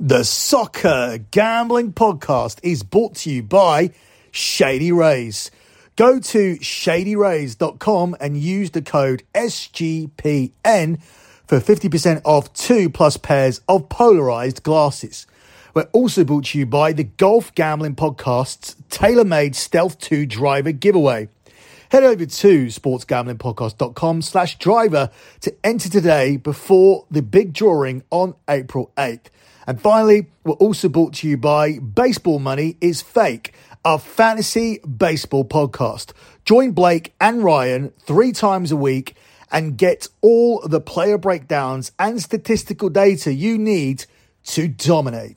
The Soccer Gambling Podcast is brought to you by Shady Rays. Go to shadyrays.com and use the code SGPN for 50% off two plus pairs of polarized glasses. We're also brought to you by the Golf Gambling Podcast's TaylorMade Stealth 2 driver giveaway. Head over to sportsgamblingpodcast.com slash driver to enter today before the big drawing on April 8th. And finally, we're also brought to you by Baseball Money is Fake, our fantasy baseball podcast. Join Blake and Ryan three times a week and get all the player breakdowns and statistical data you need to dominate.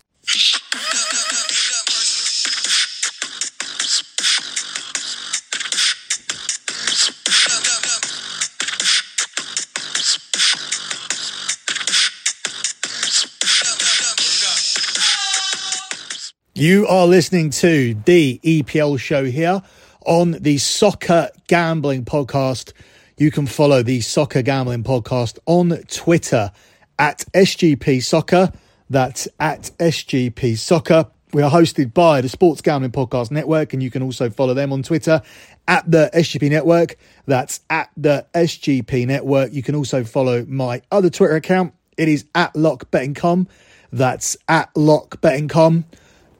You are listening to the EPL show here on the Soccer Gambling Podcast. You can follow the Soccer Gambling Podcast on Twitter at SGP Soccer. That's at SGP Soccer. We are hosted by the Sports Gambling Podcast Network, and you can also follow them on Twitter at the SGP Network. That's at the SGP Network. You can also follow my other Twitter account. It is at LockBettingCom. That's at LockBettingCom.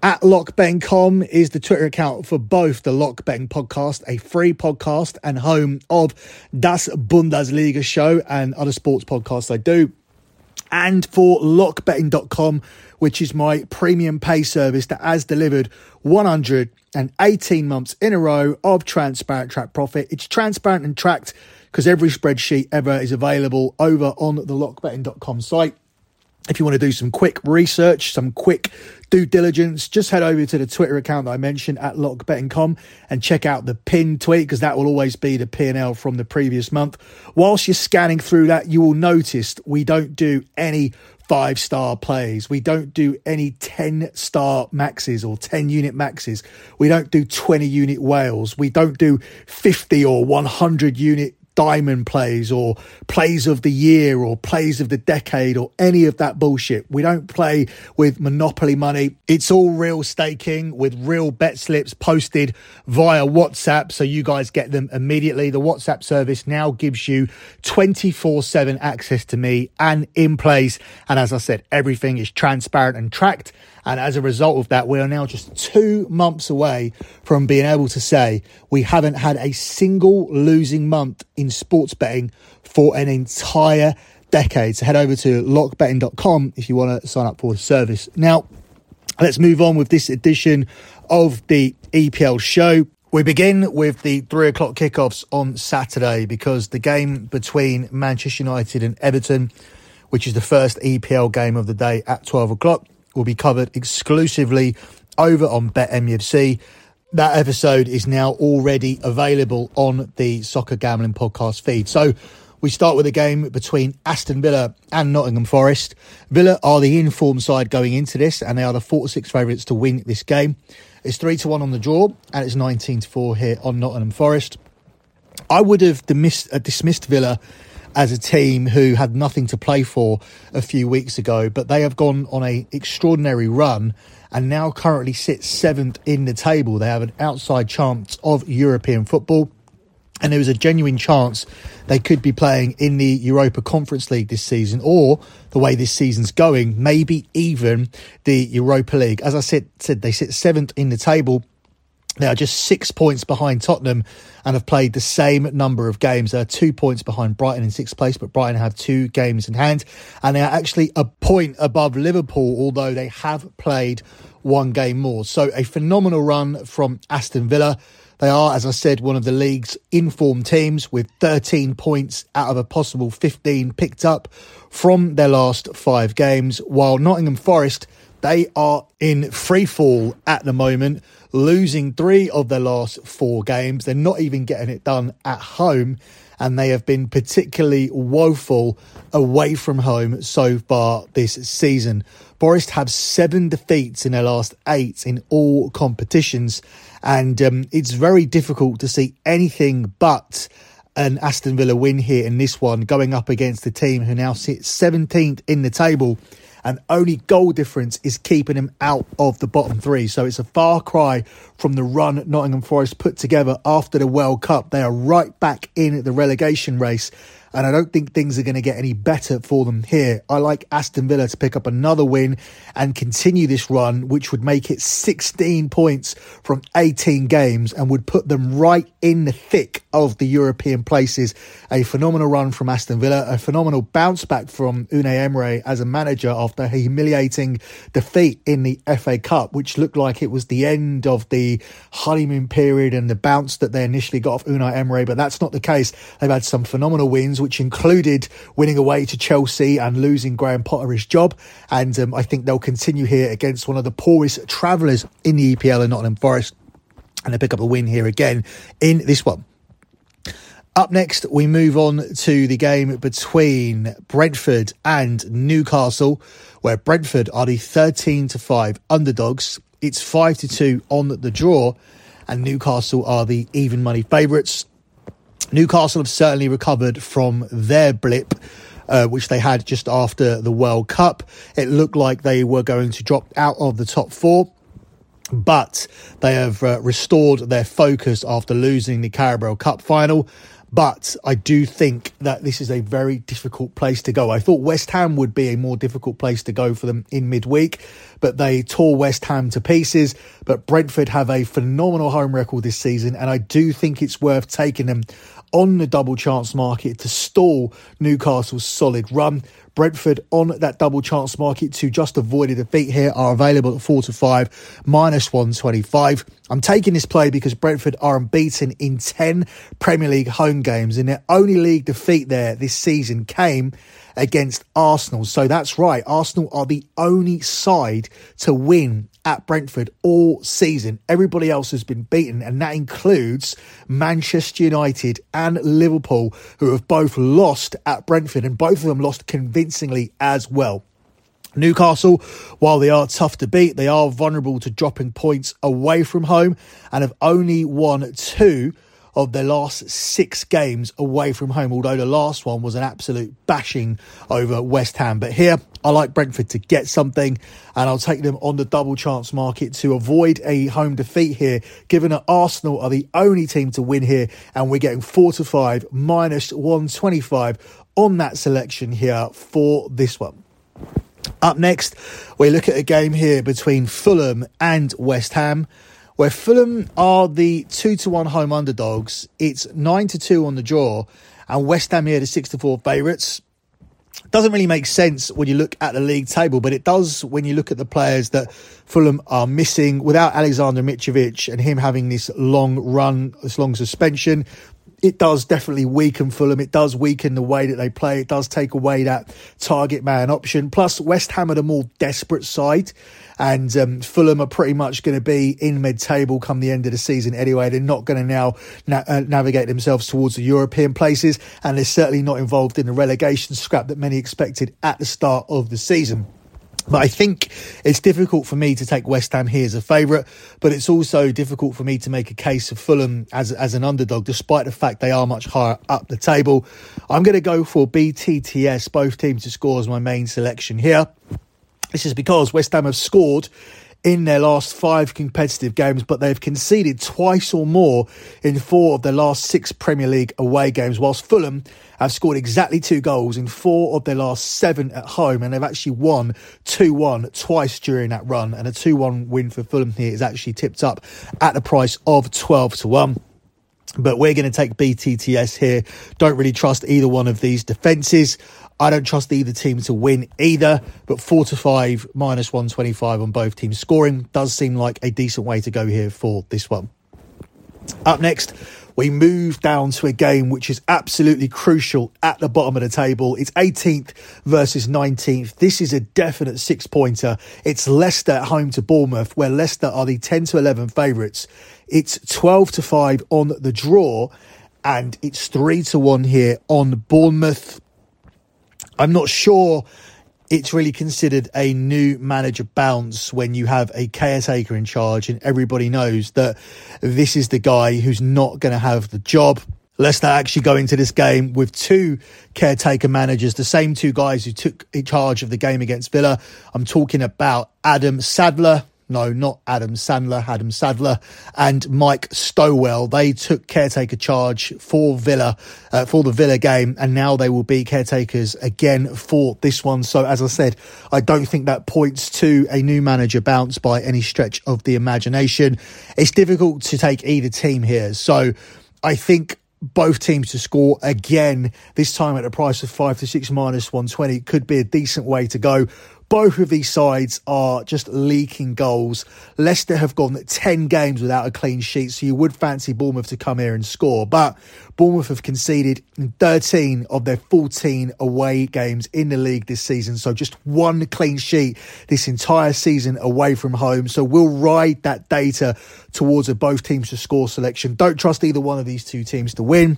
At LockBettingCom is the Twitter account for both the LockBetting podcast, a free podcast and home of Das Bundesliga show and other sports podcasts I do. And for lockbetting.com, which is my premium pay service that has delivered 118 months in a row of transparent track profit. It's transparent and tracked because every spreadsheet ever is available over on the lockbetting.com site. If you want to do some quick research, some quick due diligence, just head over to the Twitter account that I mentioned at lockbetting.com and check out the pinned tweet because that will always be the P&L from the previous month. Whilst you're scanning through that, you will notice we don't do any five star plays. We don't do any 10 star maxes or 10 unit maxes. We don't do 20 unit whales. We don't do 50 or 100 unit diamond plays or plays of the year or plays of the decade or any of that bullshit. We don't play with monopoly money. It's all real staking with real bet slips posted via WhatsApp. So you guys get them immediately. The WhatsApp service now gives you 24 7 access to me and in place. And as I said, everything is transparent and tracked. And as a result of that, we are now just two months away from being able to say we haven't had a single losing month in sports betting for an entire decade. So head over to lockbetting.com if you want to sign up for the service. Now, let's move on with this edition of the EPL show. We begin with the three o'clock kickoffs on Saturday because the game between Manchester United and Everton, which is the first EPL game of the day at 12 o'clock, will be covered exclusively over on BetMUFC. That episode is now already available on the Soccer Gambling Podcast feed. So we start with a game between Aston Villa and Nottingham Forest. Villa are the informed side going into this, and they are the 4 to 6 favourites to win this game. It's 3 to 1 on the draw, and it's 19 to 4 here on Nottingham Forest. I would have uh, dismissed Villa as a team who had nothing to play for a few weeks ago, but they have gone on a extraordinary run and now currently sit seventh in the table. They have an outside chance of European football. And there was a genuine chance they could be playing in the Europa Conference League this season, or the way this season's going, maybe even the Europa League. As I said, said they sit seventh in the table. They are just six points behind Tottenham and have played the same number of games. They are two points behind Brighton in sixth place, but Brighton have two games in hand. And they are actually a point above Liverpool, although they have played one game more. So a phenomenal run from Aston Villa. They are, as I said, one of the league's informed teams with 13 points out of a possible 15 picked up from their last five games, while Nottingham Forest, they are in free fall at the moment losing three of their last four games. They're not even getting it done at home, and they have been particularly woeful away from home so far this season. Forest have seven defeats in their last eight in all competitions, and um, it's very difficult to see anything but an Aston Villa win here in this one, going up against the team who now sits 17th in the table and only goal difference is keeping him out of the bottom three. So it's a far cry from the run Nottingham Forest put together after the World Cup. They are right back in the relegation race and I don't think things are going to get any better for them here. I like Aston Villa to pick up another win and continue this run, which would make it 16 points from 18 games and would put them right in the thick of the European places. A phenomenal run from Aston Villa, a phenomenal bounce back from Unai Emery as a manager after a humiliating defeat in the FA Cup, which looked like it was the end of the honeymoon period and the bounce that they initially got off Unai Emery, but that's not the case. They've had some phenomenal wins which included winning away to Chelsea and losing Graham Potter his job. And um, I think they'll continue here against one of the poorest travellers in the EPL and Nottingham Forest. And they pick up a win here again in this one. Up next, we move on to the game between Brentford and Newcastle, where Brentford are the 13 to 5 underdogs. It's 5 to 2 on the draw, and Newcastle are the even money favourites. Newcastle have certainly recovered from their blip. Uh, which they had just after the World Cup. It looked like they were going to drop out of the top four but they have uh, restored their focus after losing the Carabao Cup final. But I do think that this is a very difficult place to go. I thought West Ham would be a more difficult place to go for them in midweek, but they tore West Ham to pieces. But Brentford have a phenomenal home record this season, and I do think it's worth taking them on the double chance market to stall Newcastle's solid run. Brentford on that double chance market to just avoid a defeat here are available at 4 to 5, minus 125. I'm taking this play because Brentford are unbeaten in 10 Premier League home games, and their only league defeat there this season came against Arsenal. So that's right, Arsenal are the only side to win at Brentford all season. Everybody else has been beaten, and that includes Manchester United and Liverpool, who have both lost at Brentford, and both of them lost convincingly as well. Newcastle, while they are tough to beat, they are vulnerable to dropping points away from home and have only won two of their last six games away from home, although the last one was an absolute bashing over West Ham. But here, I like Brentford to get something, and I'll take them on the double chance market to avoid a home defeat here, given that Arsenal are the only team to win here, and we're getting 4 to 5 minus 125 on that selection here for this one. Up next, we look at a game here between Fulham and West Ham where Fulham are the two to one home underdogs. It's nine to two on the draw, and West Ham here the six to four favourites. Doesn't really make sense when you look at the league table, but it does when you look at the players that Fulham are missing without Alexander Mitrovic and him having this long run, this long suspension it does definitely weaken Fulham. It does weaken the way that they play. It does take away that target man option. Plus, West Ham are the more desperate side, and um, Fulham are pretty much going to be in mid table come the end of the season anyway. They're not going to now na- uh, navigate themselves towards the European places, and they're certainly not involved in the relegation scrap that many expected at the start of the season. But I think it's difficult for me to take West Ham here as a favourite, but it's also difficult for me to make a case of Fulham as, as an underdog, despite the fact they are much higher up the table. I'm going to go for BTTS, both teams to score as my main selection here. This is because West Ham have scored in their last five competitive games, but they've conceded twice or more in four of their last six Premier League away games, whilst Fulham have scored exactly two goals in four of their last seven at home, and they've actually won 2 1 twice during that run. And a 2 1 win for Fulham here is actually tipped up at the price of 12 to 1. But we're going to take BTTS here. Don't really trust either one of these defences. I don't trust either team to win either, but 4 to 5 minus 125 on both teams scoring does seem like a decent way to go here for this one. Up next, we move down to a game which is absolutely crucial at the bottom of the table. It's 18th versus 19th. This is a definite six pointer. It's Leicester at home to Bournemouth, where Leicester are the 10 to 11 favourites. It's 12 to 5 on the draw, and it's 3 to 1 here on Bournemouth. I'm not sure it's really considered a new manager bounce when you have a caretaker in charge and everybody knows that this is the guy who's not going to have the job. Leicester actually go into this game with two caretaker managers, the same two guys who took charge of the game against Villa. I'm talking about Adam Sadler, no, not Adam Sandler, Adam Sadler and Mike Stowell. They took caretaker charge for Villa, uh, for the Villa game, and now they will be caretakers again for this one. So, as I said, I don't think that points to a new manager bounce by any stretch of the imagination. It's difficult to take either team here. So, I think both teams to score again, this time at a price of five to six minus 120 could be a decent way to go. Both of these sides are just leaking goals. Leicester have gone 10 games without a clean sheet, so you would fancy Bournemouth to come here and score. But Bournemouth have conceded 13 of their 14 away games in the league this season, so just one clean sheet this entire season away from home. So we'll ride that data towards a both teams to score selection. Don't trust either one of these two teams to win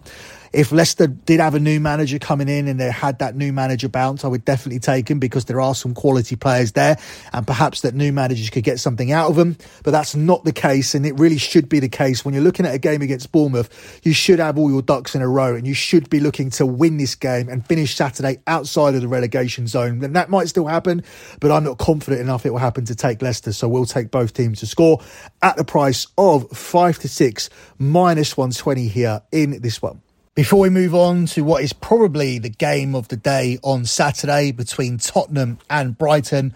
if Leicester did have a new manager coming in and they had that new manager bounce, I would definitely take him because there are some quality players there and perhaps that new managers could get something out of them. But that's not the case and it really should be the case when you're looking at a game against Bournemouth. You should have all your ducks in a row and you should be looking to win this game and finish Saturday outside of the relegation zone. And that might still happen, but I'm not confident enough it will happen to take Leicester. So we'll take both teams to score at the price of five to six minus 120 here in this one. Before we move on to what is probably the game of the day on Saturday between Tottenham and Brighton,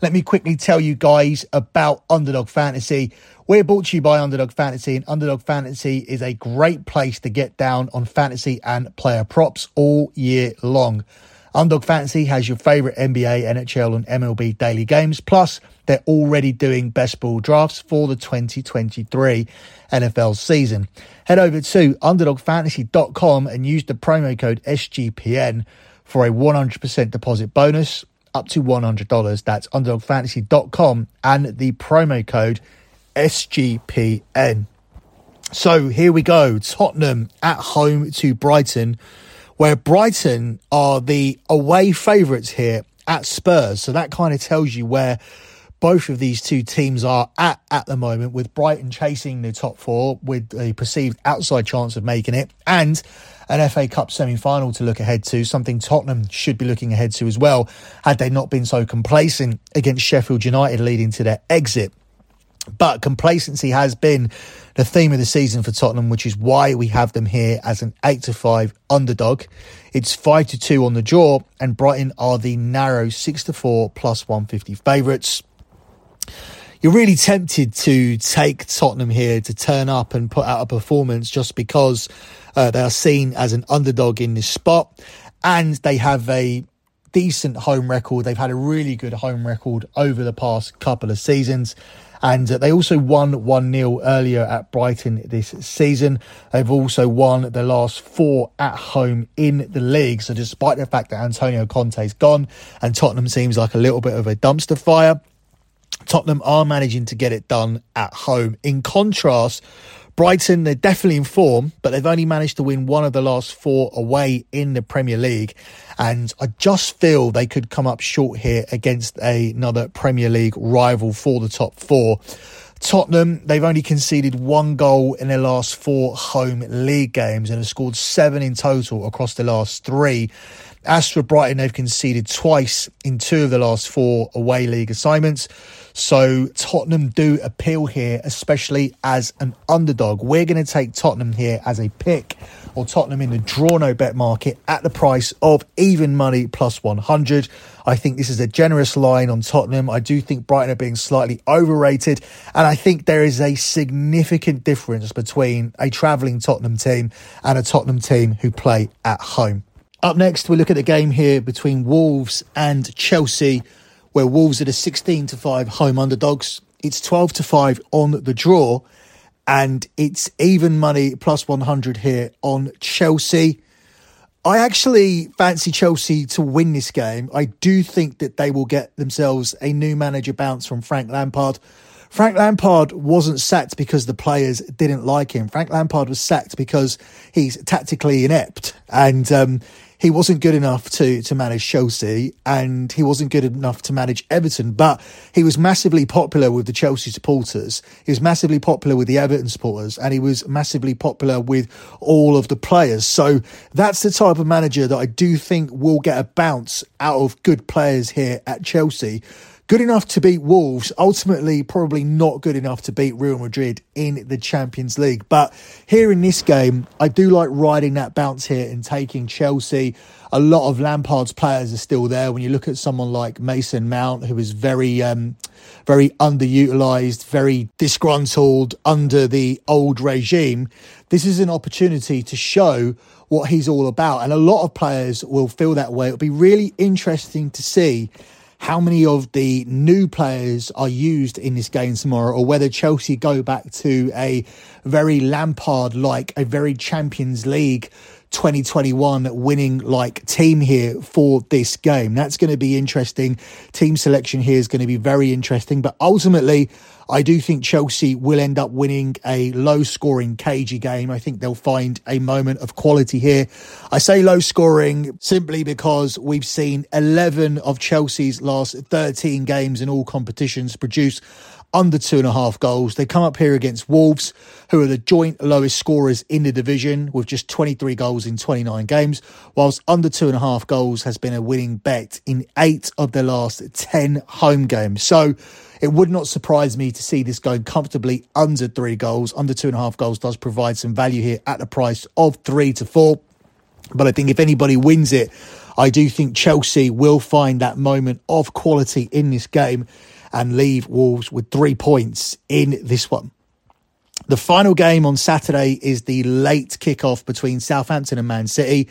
let me quickly tell you guys about Underdog Fantasy. We're brought to you by Underdog Fantasy, and Underdog Fantasy is a great place to get down on fantasy and player props all year long. Underdog Fantasy has your favourite NBA, NHL, and MLB daily games. Plus, they're already doing best ball drafts for the 2023 NFL season. Head over to underdogfantasy.com and use the promo code SGPN for a 100% deposit bonus up to $100. That's underdogfantasy.com and the promo code SGPN. So here we go. Tottenham at home to Brighton where Brighton are the away favourites here at Spurs. So that kind of tells you where both of these two teams are at at the moment, with Brighton chasing the top four with a perceived outside chance of making it, and an FA Cup semi final to look ahead to, something Tottenham should be looking ahead to as well, had they not been so complacent against Sheffield United leading to their exit. But complacency has been the theme of the season for Tottenham, which is why we have them here as an 8 to 5 underdog. It's 5 to 2 on the draw, and Brighton are the narrow 6 to 4 plus 150 favourites. You're really tempted to take Tottenham here to turn up and put out a performance just because uh, they are seen as an underdog in this spot and they have a decent home record. They've had a really good home record over the past couple of seasons. And they also won 1 0 earlier at Brighton this season. They've also won the last four at home in the league. So, despite the fact that Antonio Conte's gone and Tottenham seems like a little bit of a dumpster fire, Tottenham are managing to get it done at home. In contrast, Brighton, they're definitely in form, but they've only managed to win one of the last four away in the Premier League. And I just feel they could come up short here against another Premier League rival for the top four. Tottenham, they've only conceded one goal in their last four home league games and have scored seven in total across the last three. As for Brighton, they've conceded twice in two of the last four away league assignments. So Tottenham do appeal here, especially as an underdog. We're going to take Tottenham here as a pick or Tottenham in the draw no bet market at the price of even money plus 100. I think this is a generous line on Tottenham. I do think Brighton are being slightly overrated. And I think there is a significant difference between a travelling Tottenham team and a Tottenham team who play at home. Up next, we look at the game here between Wolves and Chelsea where Wolves are the 16 to 5 home underdogs. It's 12 to 5 on the draw, and it's even money plus 100 here on Chelsea. I actually fancy Chelsea to win this game. I do think that they will get themselves a new manager bounce from Frank Lampard. Frank Lampard wasn't sacked because the players didn't like him. Frank Lampard was sacked because he's tactically inept and um, he wasn't good enough to to manage Chelsea and he wasn't good enough to manage Everton, but he was massively popular with the Chelsea supporters. He was massively popular with the Everton supporters and he was massively popular with all of the players. So that's the type of manager that I do think will get a bounce out of good players here at Chelsea good enough to beat Wolves, ultimately probably not good enough to beat Real Madrid in the Champions League. But here in this game, I do like riding that bounce here and taking Chelsea. A lot of Lampard's players are still there. When you look at someone like Mason Mount, who is very, um, very underutilized, very disgruntled under the old regime, this is an opportunity to show what he's all about. And a lot of players will feel that way. It'll be really interesting to see how many of the new players are used in this game tomorrow, or whether Chelsea go back to a very Lampard like, a very Champions League 2021 winning like team here for this game. That's going to be interesting. Team selection here is going to be very interesting, but ultimately, I do think Chelsea will end up winning a low scoring, cagey game. I think they'll find a moment of quality here. I say low scoring simply because we've seen 11 of Chelsea's last 13 games in all competitions produce under two and a half goals. They come up here against Wolves, who are the joint lowest scorers in the division with just 23 goals in 29 games, whilst under two and a half goals has been a winning bet in eight of their last 10 home games. So it would not surprise me to see this going comfortably under three goals. Under two and a half goals does provide some value here at the price of three to four. But I think if anybody wins it, I do think Chelsea will find that moment of quality in this game and leave Wolves with three points in this one. The final game on Saturday is the late kickoff between Southampton and Man City,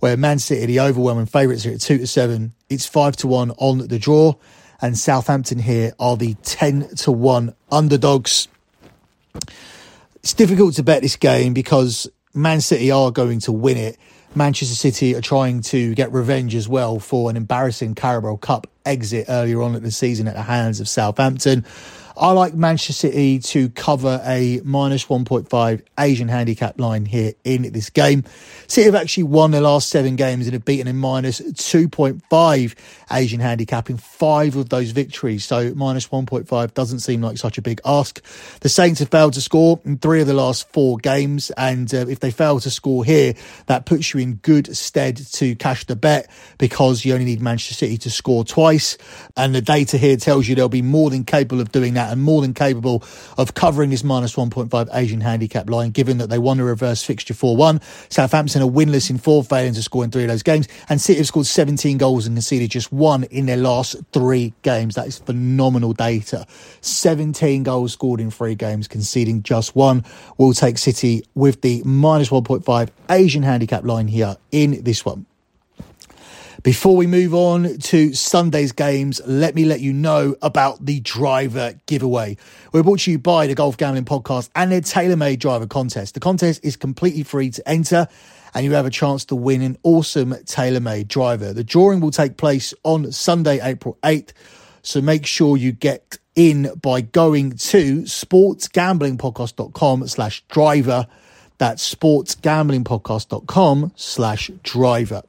where Man City, the overwhelming favourites, are at two to seven. It's five to one on the draw, and Southampton here are the ten to one underdogs. It's difficult to bet this game because Man City are going to win it. Manchester City are trying to get revenge as well for an embarrassing Carabao Cup exit earlier on in the season at the hands of Southampton. I like Manchester City to cover a minus 1.5 Asian handicap line here in this game. City have actually won their last seven games and have beaten a minus 2.5 Asian handicap in five of those victories. So minus 1.5 doesn't seem like such a big ask. The Saints have failed to score in three of the last four games. And uh, if they fail to score here, that puts you in good stead to cash the bet because you only need Manchester City to score twice. And the data here tells you they'll be more than capable of doing that and more than capable of covering this minus 1.5 Asian handicap line, given that they won a reverse fixture 4 1. Southampton are winless in four, failing to score in three of those games. And City have scored 17 goals and conceded just one in their last three games. That is phenomenal data. 17 goals scored in three games, conceding just one. We'll take City with the minus 1.5 Asian handicap line here in this one. Before we move on to Sunday's games, let me let you know about the driver giveaway. We're brought to you by the Golf Gambling Podcast and their TaylorMade driver contest. The contest is completely free to enter and you have a chance to win an awesome TaylorMade driver. The drawing will take place on Sunday, April 8th. So make sure you get in by going to sportsgamblingpodcast.com slash driver. That's sportsgamblingpodcast.com slash driver.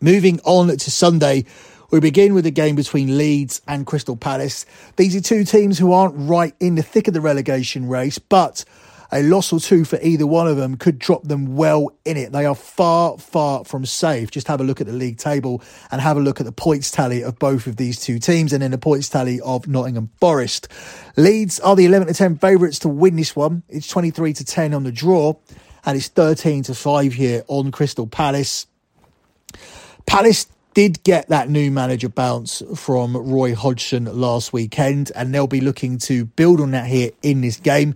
Moving on to Sunday, we begin with a game between Leeds and Crystal Palace. These are two teams who aren't right in the thick of the relegation race, but a loss or two for either one of them could drop them well in it. They are far, far from safe. Just have a look at the league table and have a look at the points tally of both of these two teams and then the points tally of Nottingham Forest. Leeds are the 11 to 10 favourites to win this one. It's 23 to 10 on the draw and it's 13 to 5 here on Crystal Palace. Palace did get that new manager bounce from Roy Hodgson last weekend, and they'll be looking to build on that here in this game.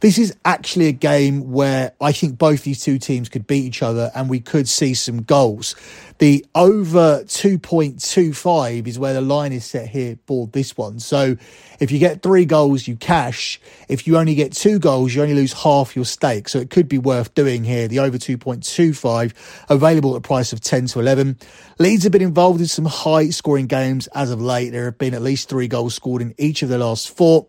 This is actually a game where I think both these two teams could beat each other and we could see some goals. The over 2.25 is where the line is set here for this one. So if you get three goals, you cash. If you only get two goals, you only lose half your stake. So it could be worth doing here. The over 2.25 available at a price of 10 to 11. Leeds have been involved in some high scoring games as of late. There have been at least three goals scored in each of the last four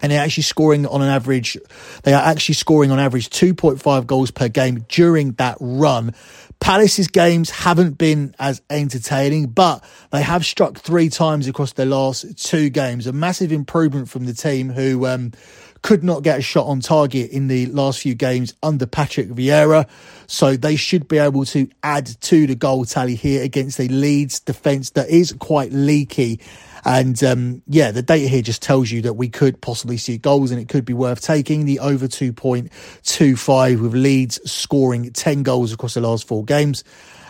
and they're actually scoring on an average they are actually scoring on average 2.5 goals per game during that run Palace's games haven't been as entertaining, but they have struck three times across their last two games. A massive improvement from the team who um, could not get a shot on target in the last few games under Patrick Vieira. So they should be able to add to the goal tally here against a Leeds defence that is quite leaky and um, yeah, the data here just tells you that we could possibly see goals and it could be worth taking the over 2.25 with Leeds scoring 10 goals across the last four games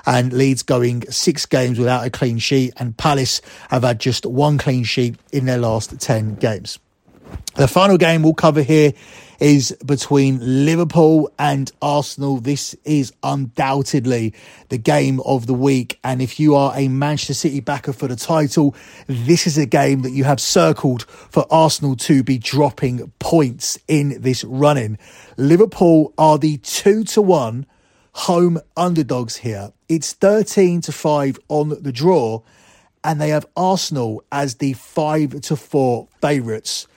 and Leeds going six games without a clean sheet, and Palace have had just one clean sheet in their last 10 games. The final game we'll cover here is between Liverpool and Arsenal. This is undoubtedly the game of the week. And if you are a Manchester City backer for the title, this is a game that you have circled for Arsenal to be dropping points in this running. Liverpool are the two to one home underdogs here. It's 13 to 5 on the draw, and they have Arsenal as the 5 to 4 favourites.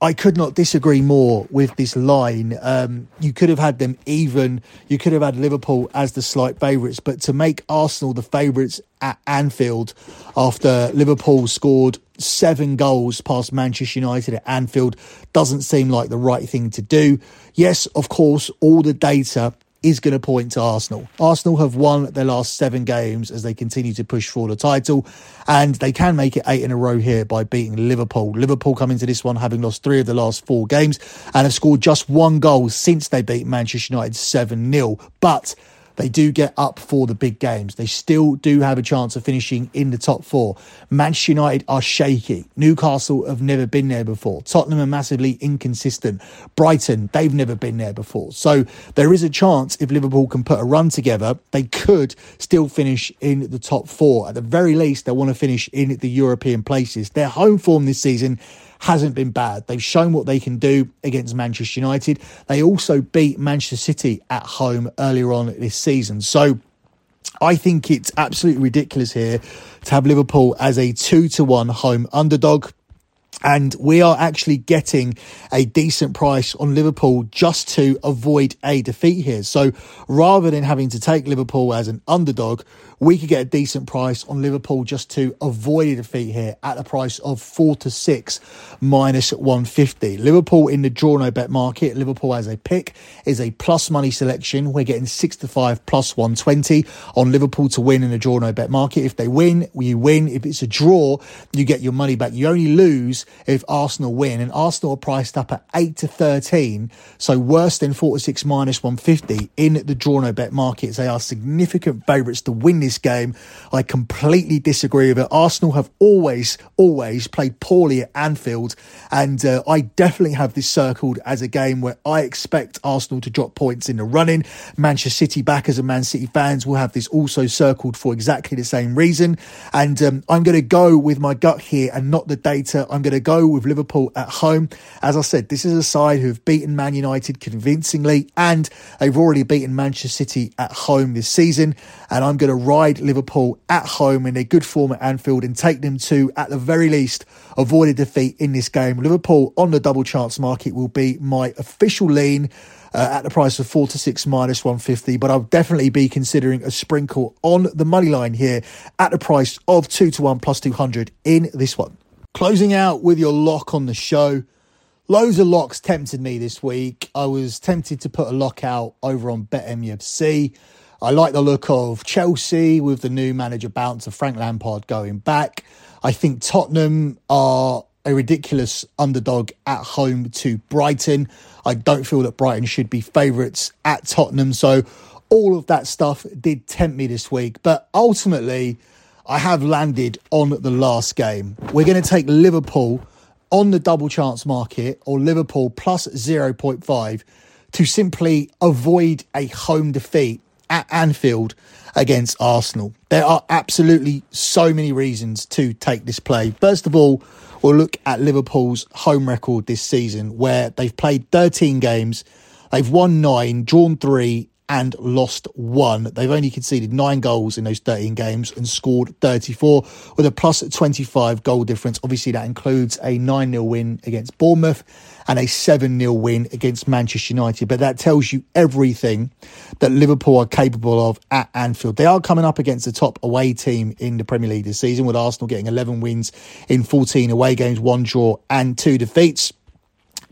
I could not disagree more with this line. Um, you could have had them even. You could have had Liverpool as the slight favourites, but to make Arsenal the favourites at Anfield after Liverpool scored seven goals past Manchester United at Anfield doesn't seem like the right thing to do. Yes, of course, all the data is going to point to Arsenal. Arsenal have won their last seven games as they continue to push for the title, and they can make it eight in a row here by beating Liverpool. Liverpool come into this one having lost three of the last four games and have scored just one goal since they beat Manchester United 7 0. But they do get up for the big games. They still do have a chance of finishing in the top four. Manchester United are shaky. Newcastle have never been there before. Tottenham are massively inconsistent. Brighton, they've never been there before. So there is a chance if Liverpool can put a run together, they could still finish in the top four. At the very least, they want to finish in the European places. Their home form this season hasn't been bad. They've shown what they can do against Manchester United. They also beat Manchester City at home earlier on this season. So I think it's absolutely ridiculous here to have Liverpool as a two to one home underdog. And we are actually getting a decent price on Liverpool just to avoid a defeat here. So rather than having to take Liverpool as an underdog, we could get a decent price on Liverpool just to avoid a defeat here at the price of four to six minus 150. Liverpool in the draw no bet market, Liverpool as a pick is a plus money selection. We're getting six to five plus 120 on Liverpool to win in the draw no bet market. If they win, you win. If it's a draw, you get your money back. You only lose if Arsenal win, and Arsenal are priced up at eight to 13, so worse than four to six minus 150 in the draw no bet markets. They are significant favourites to win this this game. I completely disagree with it. Arsenal have always, always played poorly at Anfield, and uh, I definitely have this circled as a game where I expect Arsenal to drop points in the running. Manchester City backers and Man City fans will have this also circled for exactly the same reason. And um, I'm going to go with my gut here and not the data. I'm going to go with Liverpool at home. As I said, this is a side who have beaten Man United convincingly, and they've already beaten Manchester City at home this season. And I'm going to ride Liverpool at home in their good form at Anfield and take them to, at the very least, avoid a defeat in this game. Liverpool on the double chance market will be my official lean. Uh, at the price of 4 to 6 minus 150 but I'll definitely be considering a sprinkle on the money line here at the price of 2 to 1 plus 200 in this one closing out with your lock on the show loads of locks tempted me this week I was tempted to put a lock out over on BetMUFC I like the look of Chelsea with the new manager bounce of Frank Lampard going back. I think Tottenham are a ridiculous underdog at home to Brighton. I don't feel that Brighton should be favourites at Tottenham. So all of that stuff did tempt me this week. But ultimately, I have landed on the last game. We're going to take Liverpool on the double chance market or Liverpool plus 0.5 to simply avoid a home defeat at Anfield against Arsenal. There are absolutely so many reasons to take this play. First of all, we'll look at Liverpool's home record this season, where they've played 13 games, they've won nine, drawn three, and lost one. They've only conceded nine goals in those 13 games and scored 34 with a plus 25 goal difference. Obviously, that includes a 9 0 win against Bournemouth and a 7 0 win against Manchester United. But that tells you everything that Liverpool are capable of at Anfield. They are coming up against the top away team in the Premier League this season, with Arsenal getting 11 wins in 14 away games, one draw, and two defeats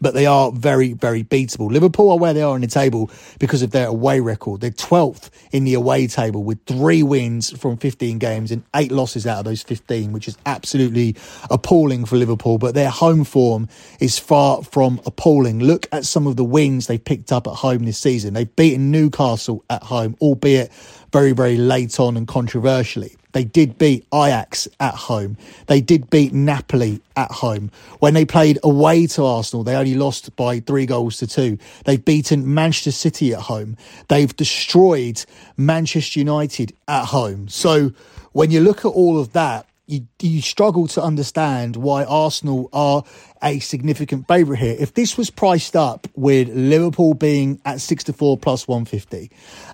but they are very, very beatable. Liverpool are where they are in the table because of their away record. They're 12th in the away table with three wins from 15 games and eight losses out of those 15, which is absolutely appalling for Liverpool. But their home form is far from appalling. Look at some of the wins they've picked up at home this season. They've beaten Newcastle at home, albeit very, very late on and controversially. They did beat Ajax at home. They did beat Napoli at home. When they played away to Arsenal, they only lost by three goals to two. They've beaten Manchester City at home. They've destroyed Manchester United at home. So when you look at all of that, you, you struggle to understand why Arsenal are a significant favourite here. If this was priced up with Liverpool being at 6 to 4 plus 150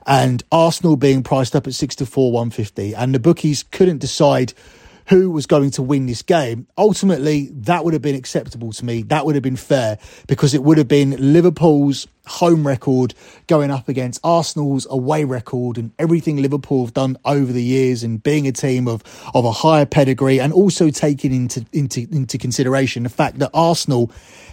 and Arsenal being priced up at 6 to 4 150 and the bookies couldn't decide who was going to win this game. Ultimately, that would have been acceptable to me. That would have been fair because it would have been Liverpool's home record going up against Arsenal's away record and everything Liverpool have done over the years and being a team of, of a higher pedigree and also taking into, into, into consideration the fact that Arsenal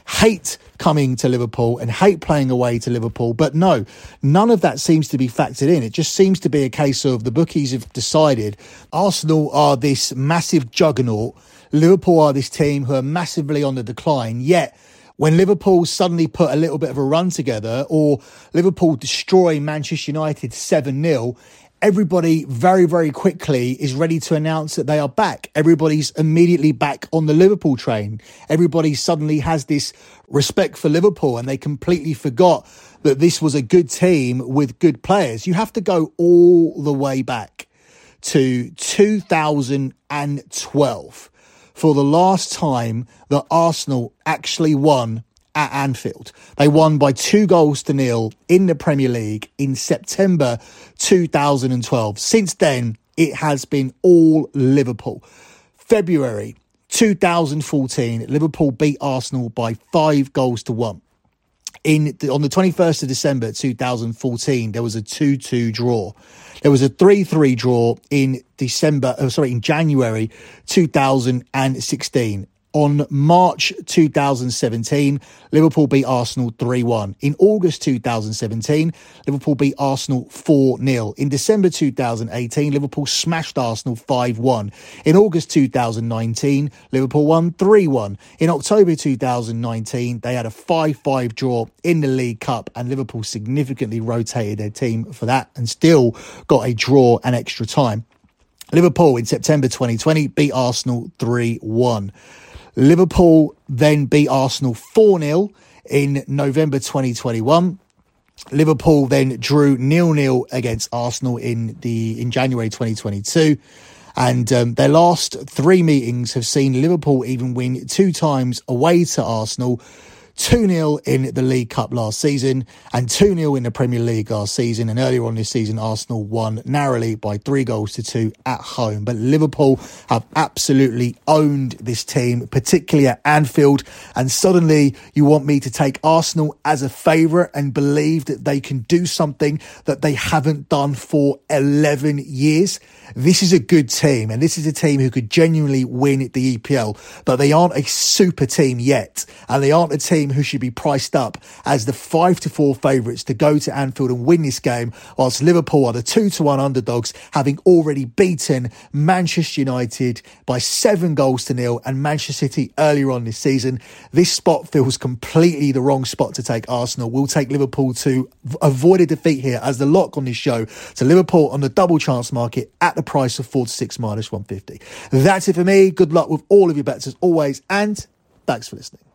hate coming to Liverpool and hate playing away to Liverpool. But no, none of that seems to be factored in. It just seems to be a case of the bookies have decided Arsenal are this massive juggernaut. Liverpool are this team who are massively on the decline, yet when Liverpool suddenly put a little bit of a run together or Liverpool destroy Manchester United 7 0, everybody very, very quickly is ready to announce that they are back. Everybody's immediately back on the Liverpool train. Everybody suddenly has this respect for Liverpool and they completely forgot that this was a good team with good players. You have to go all the way back to 2012 for the last time that Arsenal actually won at Anfield. They won by two goals to nil in the Premier League in September 2012. Since then, it has been all Liverpool. February 2014, Liverpool beat Arsenal by five goals to one. In the, on the 21st of December 2014, there was a 2-2 draw. There was a 3-3 draw in December, oh, sorry, in January 2016. On March 2017, Liverpool beat Arsenal 3 1. In August 2017, Liverpool beat Arsenal 4 0. In December 2018, Liverpool smashed Arsenal 5 1. In August 2019, Liverpool won 3 1. In October 2019, they had a 5 5 draw in the League Cup, and Liverpool significantly rotated their team for that and still got a draw and extra time. Liverpool in September 2020 beat Arsenal 3 1. Liverpool then beat Arsenal 4 0 in November 2021. Liverpool then drew nil nil against Arsenal in the in January 2022. And um, their last three meetings have seen Liverpool even win two times away to Arsenal 2 0 in the League Cup last season and 2 0 in the Premier League last season. And earlier on this season, Arsenal won narrowly by three goals to two at home. But Liverpool have absolutely owned this team, particularly at Anfield. And suddenly you want me to take Arsenal as a favourite and believe that they can do something that they haven't done for 11 years. This is a good team, and this is a team who could genuinely win the EPL, but they aren't a super team yet, and they aren't a team team who should be priced up as the five to four favourites to go to Anfield and win this game, whilst Liverpool are the two to one underdogs, having already beaten Manchester United by seven goals to nil and Manchester City earlier on this season. This spot feels completely the wrong spot to take Arsenal. We'll take Liverpool to avoid a defeat here as the lock on this show to Liverpool on the double chance market at the price of four to six minus 150. That's it for me. Good luck with all of your bets as always, and thanks for listening.